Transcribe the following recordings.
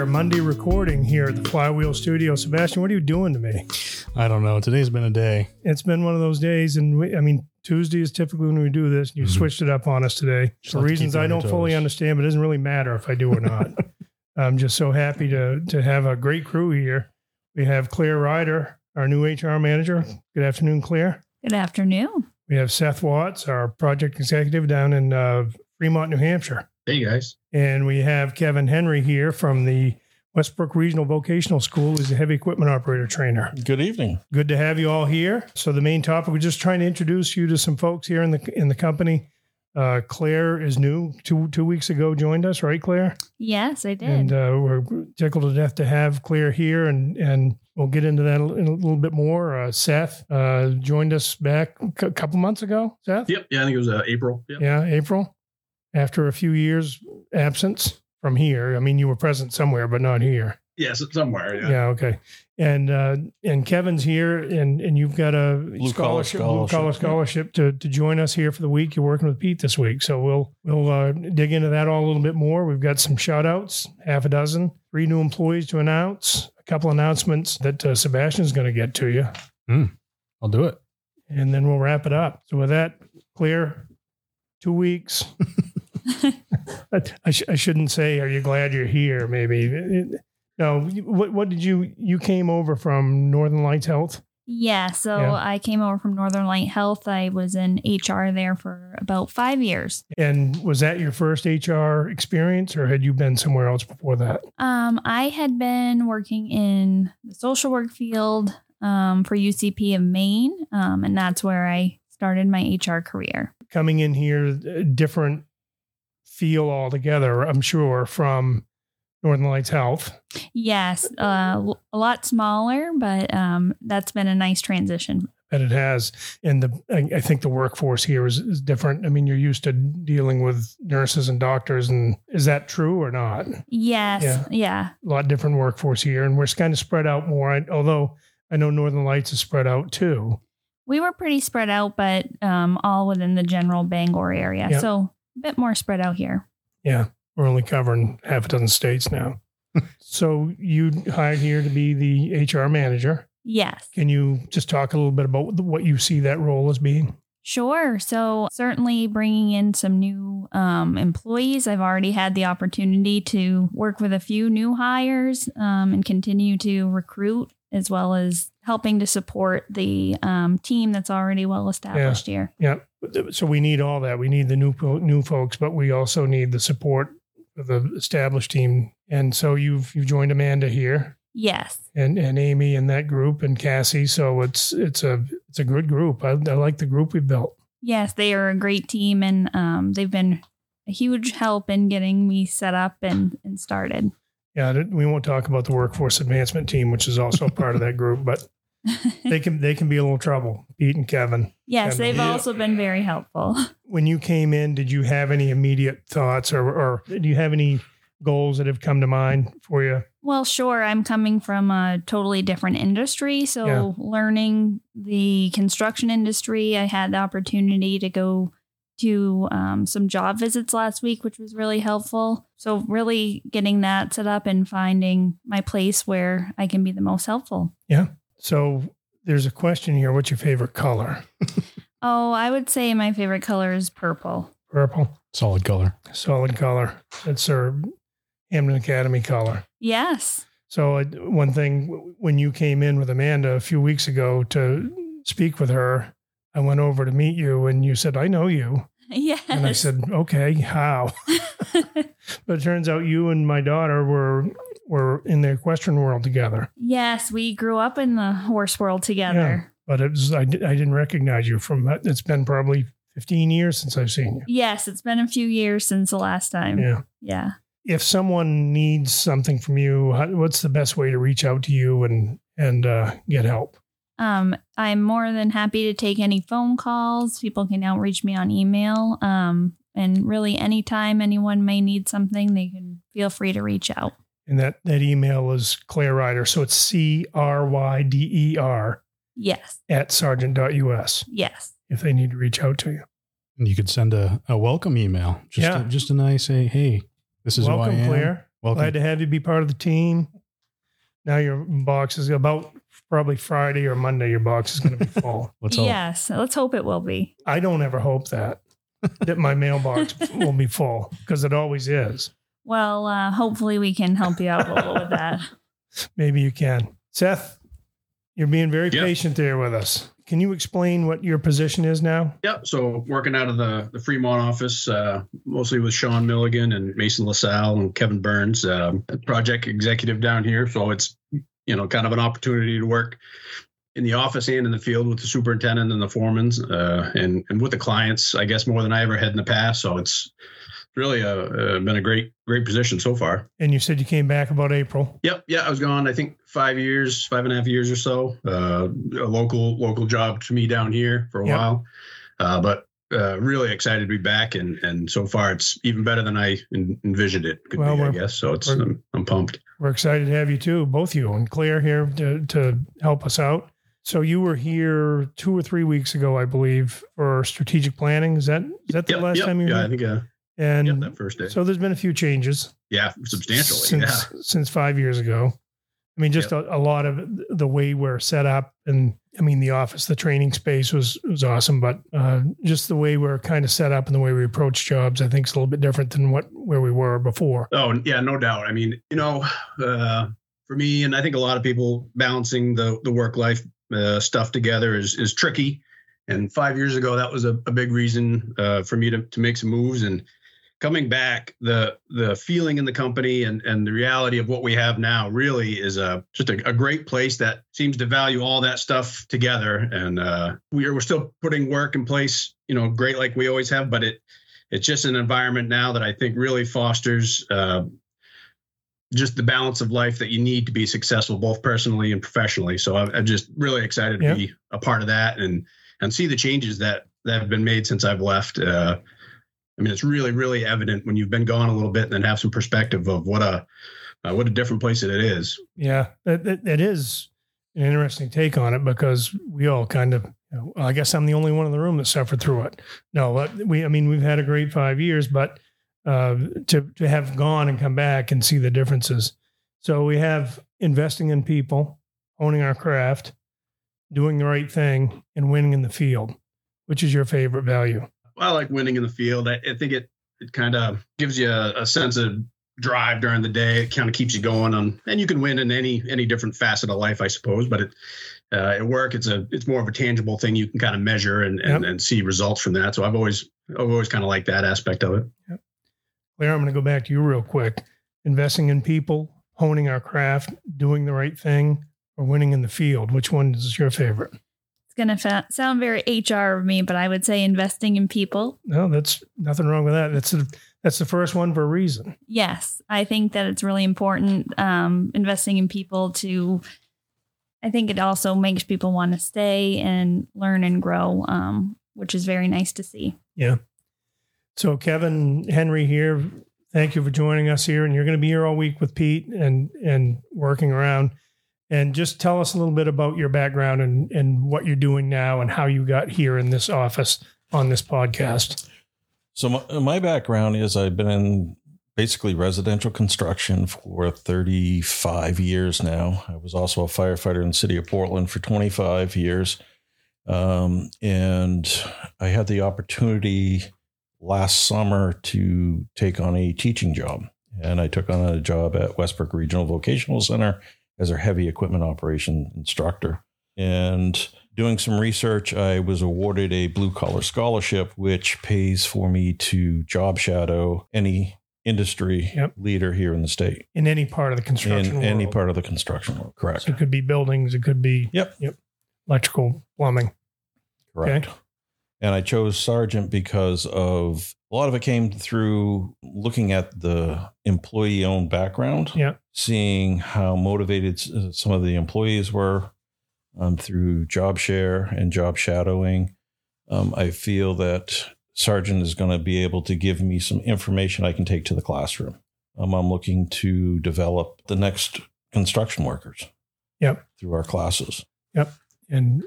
a rare Monday recording here at the Flywheel Studio. Sebastian, what are you doing to me? I don't know. Today's been a day. It's been one of those days, and we, I mean, Tuesday is typically when we do this. And you Mhm. switched it up on us today Just for reasons I don't fully understand, but it doesn't really matter if I do or not. I'm just so happy to to have a great crew here. We have Claire Ryder, our new HR manager. Good afternoon, Claire. Good afternoon. We have Seth Watts, our project executive down in uh, Fremont, New Hampshire. Hey guys. And we have Kevin Henry here from the Westbrook Regional Vocational School as a heavy equipment operator trainer. Good evening. Good to have you all here. So the main topic, we're just trying to introduce you to some folks here in the in the company. Uh, Claire is new. Two two weeks ago, joined us, right, Claire? Yes, I did. And uh, we're tickled to death to have Claire here, and and we'll get into that in a little bit more. Uh, Seth uh, joined us back a couple months ago. Seth, Yep. Yeah, I think it was uh, April. Yep. yeah, April, after a few years absence from here. I mean, you were present somewhere, but not here. Yes, somewhere. Yeah. Yeah. okay. And uh, and Kevin's here, and and you've got a collar scholarship, blue collar scholarship. scholarship to to join us here for the week. You're working with Pete this week, so we'll we'll uh, dig into that all a little bit more. We've got some shout outs, half a dozen, three new employees to announce, a couple announcements that uh, Sebastian's going to get to you, I'll do it. and then we'll wrap it up. So with that, Claire. Two weeks. I, sh- I shouldn't say, "Are you glad you're here?" Maybe. No. What What did you you came over from Northern Lights Health? yeah, so Yeah. I came over from Northern Light Health. I was in HR there for about five years. And was that your first HR experience, or had you been somewhere else before that? Um, I had been working in the social work field um, for UCP of Maine, um, and that's where I started my HR career. Coming in here, different feel altogether. I'm sure from Northern Lights Health. Yes, uh, a lot smaller, but um, that's been a nice transition. that it has. And the I, I think the workforce here is, is different. I mean, you're used to dealing with nurses and doctors, and is that true or not? Yes, Yeah. yeah. lot different workforce here, and we're kind of spread out more. I, although I know Northern Lights is spread out too. We were pretty spread out, but um, all within the general Bangor area. Yep. So a bit more spread out here. Yeah, we're only covering half a dozen states now. so you hired here to be the HR manager. Yes. Can you just talk a little bit about what you see that role as being? Sure. So, certainly bringing in some new um, employees. I've already had the opportunity to work with a few new hires um, and continue to recruit, as well as helping to support the um, team that's already well established here. Yeah. So we need all that. We need the new new folks, but we also need the support of the established team. And so you've you've joined Amanda here Yes. and and Amy in that group and Cassie. So it's it's a it's a good group. I, I like the group we built. Yes, they are a great team, and um, they've been a huge help in getting me set up and, and started. Yeah, we won't talk about the workforce advancement team, which is also part of that group, but they can they can be a little trouble. Pete and Kevin. yes, And- they've Yeah. also been very helpful. When you came in, did you have any immediate thoughts, or or do you have any goals that have come to mind for you? Well, sure. I'm coming from a totally different industry. So, Yeah. learning the construction industry, I had the opportunity to go to um, some job visits last week, which was really helpful. So, really getting that set up and finding my place where I can be the most helpful. So there's a question here. What's your favorite color? Oh, I would say my favorite color is purple. Purple. Solid color. solid color. It's our Hampden Academy color. Yes. So uh, one thing, when you came in with Amanda a few weeks ago to speak with her, I went over to meet you, and you said, "I know you," Yes. and I said, "Okay, how?" But it turns out you and my daughter were were in the equestrian world together. yes, we grew up in the horse world together. Yeah, But it was I, I didn't recognize you from. It's been probably 15 years since I've seen you. Yes, it's been a few years since the last time. Yeah. Yeah. if someone needs something from you, how, what's the best way to reach out to you and and uh, get help? Um, I'm more than happy to take any phone calls. People can outreach me on email. Um, and really, anytime anyone may need something, they can feel free to reach out. And that that email is Claire Ryder, so it's C R Y D E R Yes. at sargent.us Yes. if they need to reach out to you. And you could send a, a welcome email. Just Yeah. a, just a nice say, hey, this is who I Welcome, am. Claire. Welcome. Glad to have you be part of the team. Now your box is about probably Friday or Monday. Your box is going to be full. Let's hope. yes, let's hope it will be. I don't ever hope that that my mailbox will be full because it always is. Well, uh, hopefully we can help you out a little with that. Maybe you can. Seth, you're being very Yeah. patient there with us. Can you explain what your position is now? Yeah, so working out of the, the Fremont office, uh, mostly with Sean Milligan and Mason LaSalle and Kevin Burns, um, project executive down here. So it's, you know, kind of an opportunity to work in the office and in the field with the superintendent and the foremans uh, and, and with the clients, I guess, more than I ever had in the past. So it's really uh uh, been a great, great position so far. And you said you came back about April. Yep. Yeah. I was gone, I think five years, five and a half years or so. Uh, a local, local job to me down here for a Yep. while. Uh, but uh, really excited to be back. And, and so far it's even better than I en- envisioned it could Well, be, I guess. So it's, I'm, I'm pumped. We're excited to have you too, both you and Claire here to, to help us out. So you were here two or three weeks ago, I believe, for strategic planning. Is that is that the Yep, last yep, time you were yeah, I here? think, uh, And yeah, that first day. so there's been a few changes yeah, substantially. since yeah. since five years ago. I mean, just a, a lot of the way we're set up, and I mean, the office, the training space was was awesome, but uh, just the way we're kind of set up and the way we approach jobs, I think, is a little bit different than what where we were before. Oh yeah, no doubt. I mean, you know, uh, for me, and I think a lot of people balancing the the work life uh, stuff together is is tricky. And five years ago, that was a, a big reason uh, for me to to make some moves. And coming back, the the feeling in the company and and the reality of what we have now really is a just a, a great place that seems to value all that stuff together. And uh, we are we're still putting work in place, you know, great like we always have, but it it's just an environment now that I think really fosters uh, just the balance of life that you need to be successful, both personally and professionally. So I'm, I'm just really excited to Yeah. be a part of that and and see the changes that that have been made since I've left. Uh, I mean, it's really really evident when you've been gone a little bit and then have some perspective of what a uh, what a different place it is. Yeah, that, that, that is an interesting take on it because we all kind of, you know, I guess I'm the only one in the room that suffered through it. No, uh, we, I mean, we've had a great five years, but uh, to, to have gone and come back and see the differences. So we have investing in people, owning our craft, doing the right thing, and winning in the field. Which is your favorite value? I like winning in the field. I, I think it it kind of gives you a, a sense of drive during the day. It kind of keeps you going on, and you can win in any any different facet of life, I suppose. But it, uh, at work, it's a it's more of a tangible thing you can kind of measure and and, Yep. and see results from that. So I've always I've always kind of liked that aspect of it. Claire, I'm going to go back to you real quick. Investing in people, honing our craft, doing the right thing, or winning in the field. Which one is your favorite? Going to fa- sound very HR of me, but I would say investing in people. No, that's nothing wrong with that. That's the that's the first one for a reason. Yes, I think that it's really important um, investing in people to. I think it also makes people want to stay and learn and grow, um, which is very nice to see. Yeah. So Kevin Henry here, thank you for joining us here, and you're going to be here all week with Pete and and working around. And just tell us a little bit about your background and and what you're doing now and how you got here in this office on this podcast. So my, my background is I've been in basically residential construction for 35 years now. I was also a firefighter in the city of Portland for 25 years. Um, and I had the opportunity last summer to take on a teaching job. And I took on a job at Westbrook Regional Vocational Center as their heavy equipment operation instructor. And doing some research, I was awarded a blue collar scholarship, which pays for me to job shadow any industry Yep. leader here in the state In any part of the construction in any part of the construction world. Correct. So it could be buildings, it could be Yep. yep, electrical, plumbing. Correct. Okay. And I chose Sargent because of a lot of it came through looking at the employee owned background, Yeah. Seeing how motivated some of the employees were um, through job share and job shadowing. Um, I feel that Sargent is going to be able to give me some information I can take to the classroom. Um, I'm looking to develop the next construction workers. Yep. Through our classes. Yep. And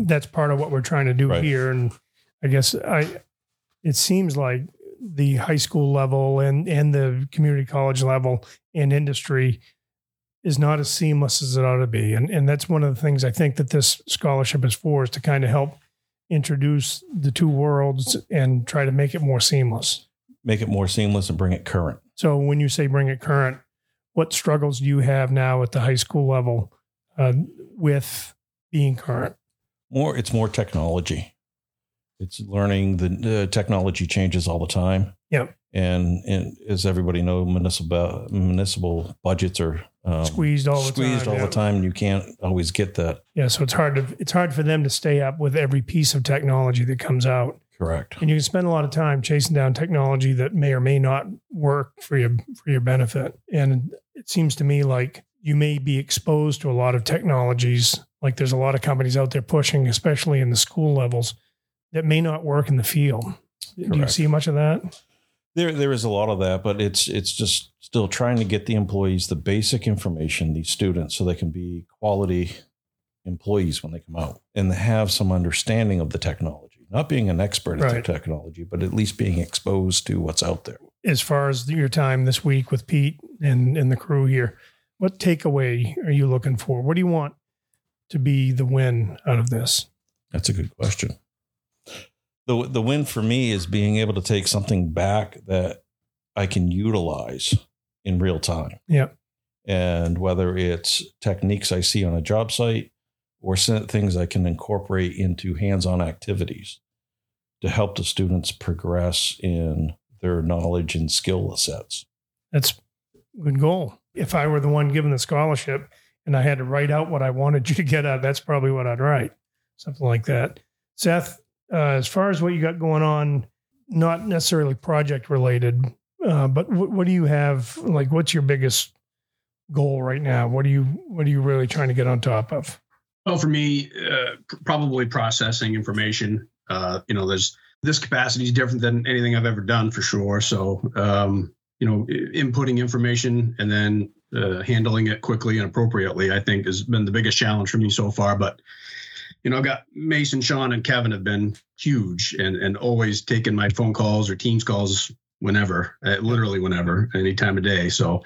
that's part of what we're trying to do Right. here and i guess i it seems like the high school level and and the community college level and industry is not as seamless as it ought to be. And and that's one of the things I think that this scholarship is for is to kind of help introduce the two worlds and try to make it more seamless. Make it more seamless and bring it current. So when you say bring it current, what struggles do you have now at the high school level uh, with being current? More, it's more technology. It's learning the uh, technology changes all the time. Yep. And, and as everybody know, municipal municipal budgets are um, Squeezed all the squeezed time, all the time. and You can't always get that Yeah, so it's hard to it's hard for them to stay up with every piece of technology that comes out. correct. and you can spend a lot of time chasing down technology that may or may not work for your for your benefit and it seems to me like you may be exposed to a lot of technologies like there's a lot of companies out there pushing especially in the school levels that may not work in the field do you see much of that There, there is a lot of that, but it's it's just still trying to get the employees the basic information, these students, so they can be quality employees when they come out and have some understanding of the technology. Not being an expert at the technology, but at least being exposed to what's out there. as far as your time this week with pete and and the crew here what takeaway are you looking for what do you want to be the win out of this That's a good question. The the win for me is being able to take something back that I can utilize in real time. Yep. And whether it's techniques I see on a job site or things I can incorporate into hands-on activities to help the students progress in their knowledge and skill sets. That's a good goal. If I were the one given the scholarship and I had to write out what I wanted you to get out, that's probably what I'd write. Something like that. Seth, uh, as far as what you got going on, not necessarily project related, uh, but what, what do you have? Like, what's your biggest goal right now? What are you What are you really trying to get on top of? Well, for me, uh, probably processing information. Uh, you know, there's this capacity is different than anything I've ever done for sure. So, um, you know, inputting information and then uh, handling it quickly and appropriately, I think, has been the biggest challenge for me so far. But you know, I've got Mason, Sean, and Kevin have been huge and and always taking my phone calls or Teams calls whenever, uh, literally whenever, any time of day. So,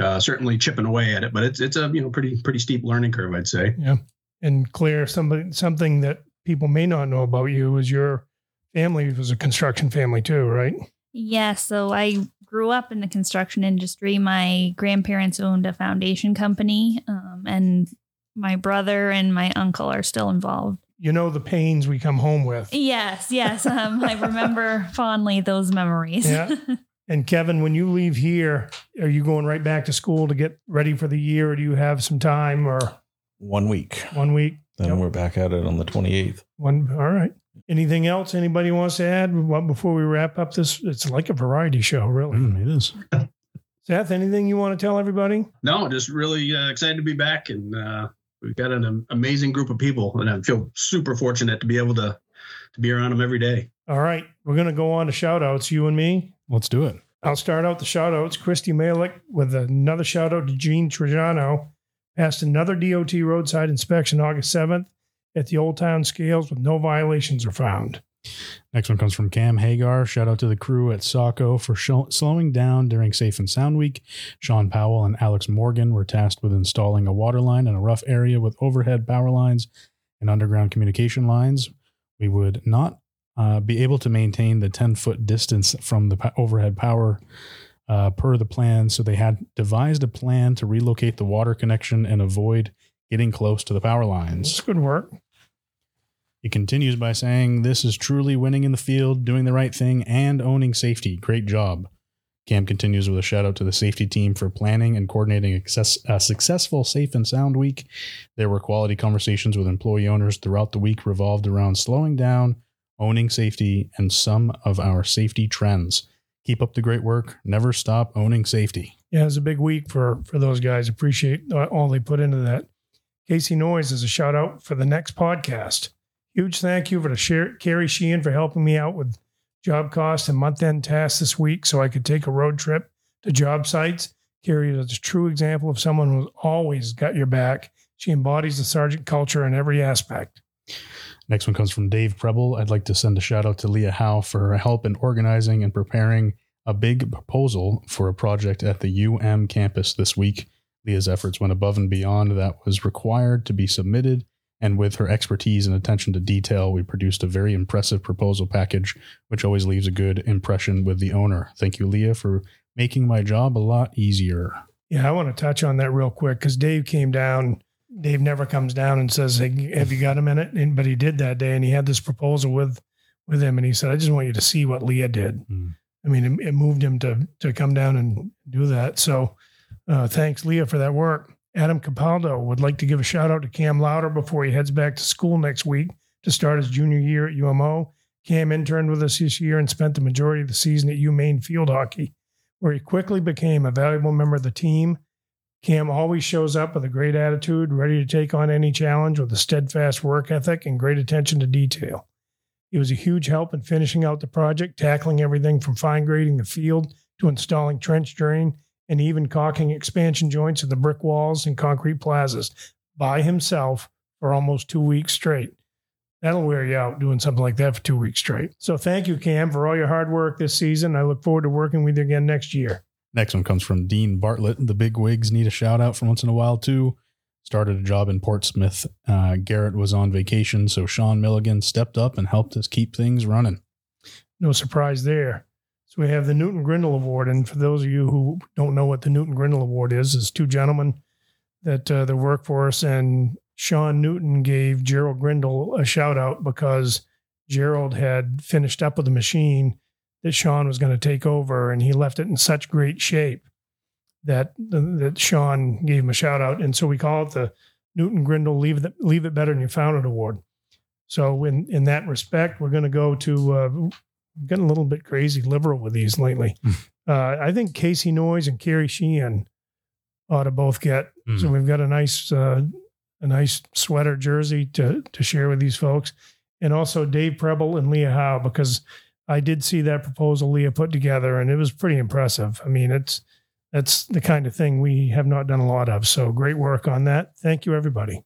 uh, certainly chipping away at it, but it's it's a you know pretty pretty steep learning curve, I'd say. Yeah, and Claire, somebody something that people may not know about you is your family was a construction family too, right? Yeah, so I grew up in the construction industry. My grandparents owned a foundation company, um, and my brother and my uncle are still involved. You know the pains we come home with. Yes, yes. Um, I remember fondly those memories. Yeah. And Kevin, when you leave here, are you going right back to school to get ready for the year, or do you have some time or One week. one week? Then Yep. we're back at it on the 28th. One. All right. Anything else anybody wants to add before we wrap up this? It's like a variety show, really. Mm, it is. Seth, anything you want to tell everybody? No, just really uh, excited to be back, and uh, we've got an amazing group of people, and I feel super fortunate to be able to to be around them every day. All right. We're going to go on to shout outs, you and me. Let's do it. I'll start out the shout outs. Christy Malik with another shout out to Gene Trajano. Passed another DOT roadside inspection August 7th at the Old Town Scales with no violations are found. Next one comes from Cam Hagar. Shout out to the crew at Saco for show- slowing down during Safe and Sound Week. Sean Powell and Alex Morgan were tasked with installing a water line in a rough area with overhead power lines and underground communication lines. We would not uh, be able to maintain the 10 foot distance from the overhead power uh, per the plan, so they had devised a plan to relocate the water connection and avoid getting close to the power lines. It's good work. He continues by saying, This is truly winning in the field, doing the right thing, and owning safety. Great job. Cam continues with a shout out to the safety team for planning and coordinating a successful Safe and Sound week. There were quality conversations with employee owners throughout the week revolved around slowing down, owning safety, and some of our safety trends. Keep up the great work. Never stop owning safety. Yeah, it was a big week for for those guys. Appreciate uh, all they put into that. Casey Noyes is a shout out for the next podcast. Huge thank you for Sher- Carrie Sheehan for helping me out with job costs and month end tasks this week so I could take a road trip to job sites. Carrie is a true example of someone who's always got your back. She embodies the Sargent culture in every aspect. Next one comes from Dave Preble. I'd like to send a shout out to Leah Howe for her help in organizing and preparing a big proposal for a project at the UM campus this week. Leah's efforts went above and beyond that was required to be submitted, and with her expertise and attention to detail, we produced a very impressive proposal package, which always leaves a good impression with the owner. Thank you, Leah, for making my job a lot easier. Yeah, I want to touch on that real quick because Dave came down. Dave never comes down and says, hey, "Have you got a minute?" And, but he did that day, and he had this proposal with with him, and he said, "I just want you to see what Leah did." Mm. I mean, it, it moved him to to come down and do that. So, uh, thanks, Leah, for that work. Adam Capaldo would like to give a shout out to Cam Louder before he heads back to school next week to start his junior year at UMO. Cam interned with us this year and spent the majority of the season at UMaine field hockey, where he quickly became a valuable member of the team. Cam always shows up with a great attitude, ready to take on any challenge with a steadfast work ethic and great attention to detail. He was a huge help in finishing out the project, tackling everything from fine grading the field to installing trench drain and even caulking expansion joints in the brick walls and concrete plazas by himself for almost two weeks straight. That'll wear you out doing something like that for two weeks straight. So thank you, Cam, for all your hard work this season. I look forward to working with you again next year. Next one comes from Dean Bartlett. The big wigs need a shout out from once in a while, too. Started a job in Portsmouth. Uh, Garrett was on vacation, so Sean Milligan stepped up and helped us keep things running. No surprise there. So we have the Newton Grindle Award, and for those of you who don't know what the Newton Grindle Award is, is two gentlemen that uh, that work for us, and Sean Newton gave Gerald Grindle a shout out because Gerald had finished up with the machine that Sean was going to take over, and he left it in such great shape that that Sean gave him a shout out, and so we call it the Newton Grindle Leave it Leave It Better Than You Found It Award. So in in that respect, we're going to go to uh, getting a little bit crazy liberal with these lately. uh, I think Casey Noyes and Carrie Sheehan ought to both get. Mm. So we've got a nice uh, a nice sweater jersey to to share with these folks, and also Dave Preble and Leah Howe because I did see that proposal Leah put together, and it was pretty impressive. I mean, it's that's the kind of thing we have not done a lot of. So great work on that. Thank you, everybody.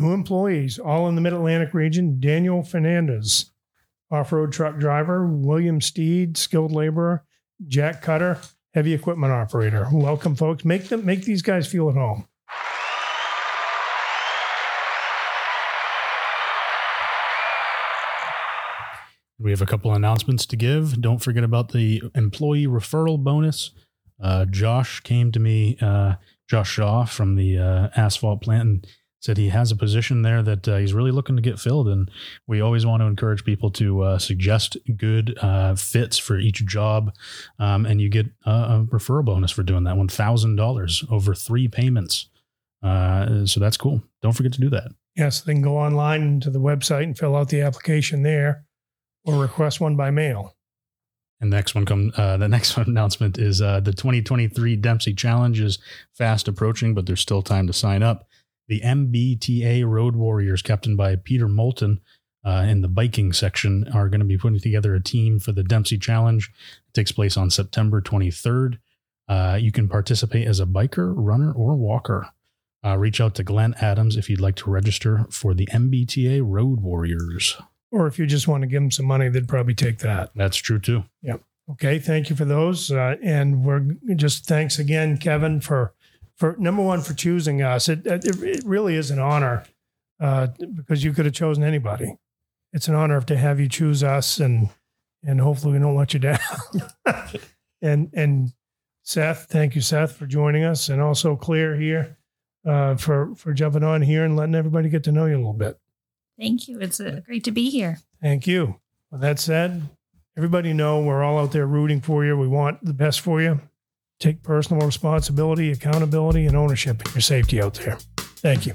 New employees, all in the Mid Atlantic region. Daniel Fernandez, off road truck driver. William Steed, skilled laborer. Jack Cutter, heavy equipment operator. Welcome, folks. Make them make these guys feel at home. We have a couple announcements to give. Don't forget about the employee referral bonus. Uh, Josh came to me, uh, Josh Shaw from the uh, asphalt plant, and said he has a position there that uh, he's really looking to get filled. And we always want to encourage people to uh, suggest good uh, fits for each job. Um, and you get a, a referral bonus for doing that $1,000 over three payments. Uh, so that's cool. Don't forget to do that. Yes, they can go online to the website and fill out the application there or request one by mail. And the next one come uh, the next one announcement is uh, the 2023 Dempsey Challenge is fast approaching, but there's still time to sign up. The MBTA Road Warriors, captained by Peter Moulton, uh, in the biking section, are going to be putting together a team for the Dempsey Challenge. It takes place on September 23rd. Uh, you can participate as a biker, runner, or walker. Uh, reach out to Glenn Adams if you'd like to register for the MBTA Road Warriors. Or if you just want to give them some money, they'd probably take that. That's true too. Yeah. Okay, thank you for those, uh, and we're just thanks again, Kevin, for for number one for choosing us. It it, it really is an honor uh, because you could have chosen anybody. It's an honor to have you choose us, and and hopefully we don't let you down. and and Seth, thank you, Seth, for joining us, and also Claire here uh, for for jumping on here and letting everybody get to know you a little bit. Thank you. It's uh, great to be here. Thank you. With that said, everybody know we're all out there rooting for you. We want the best for you. Take personal responsibility, accountability, and ownership in your safety out there. Thank you.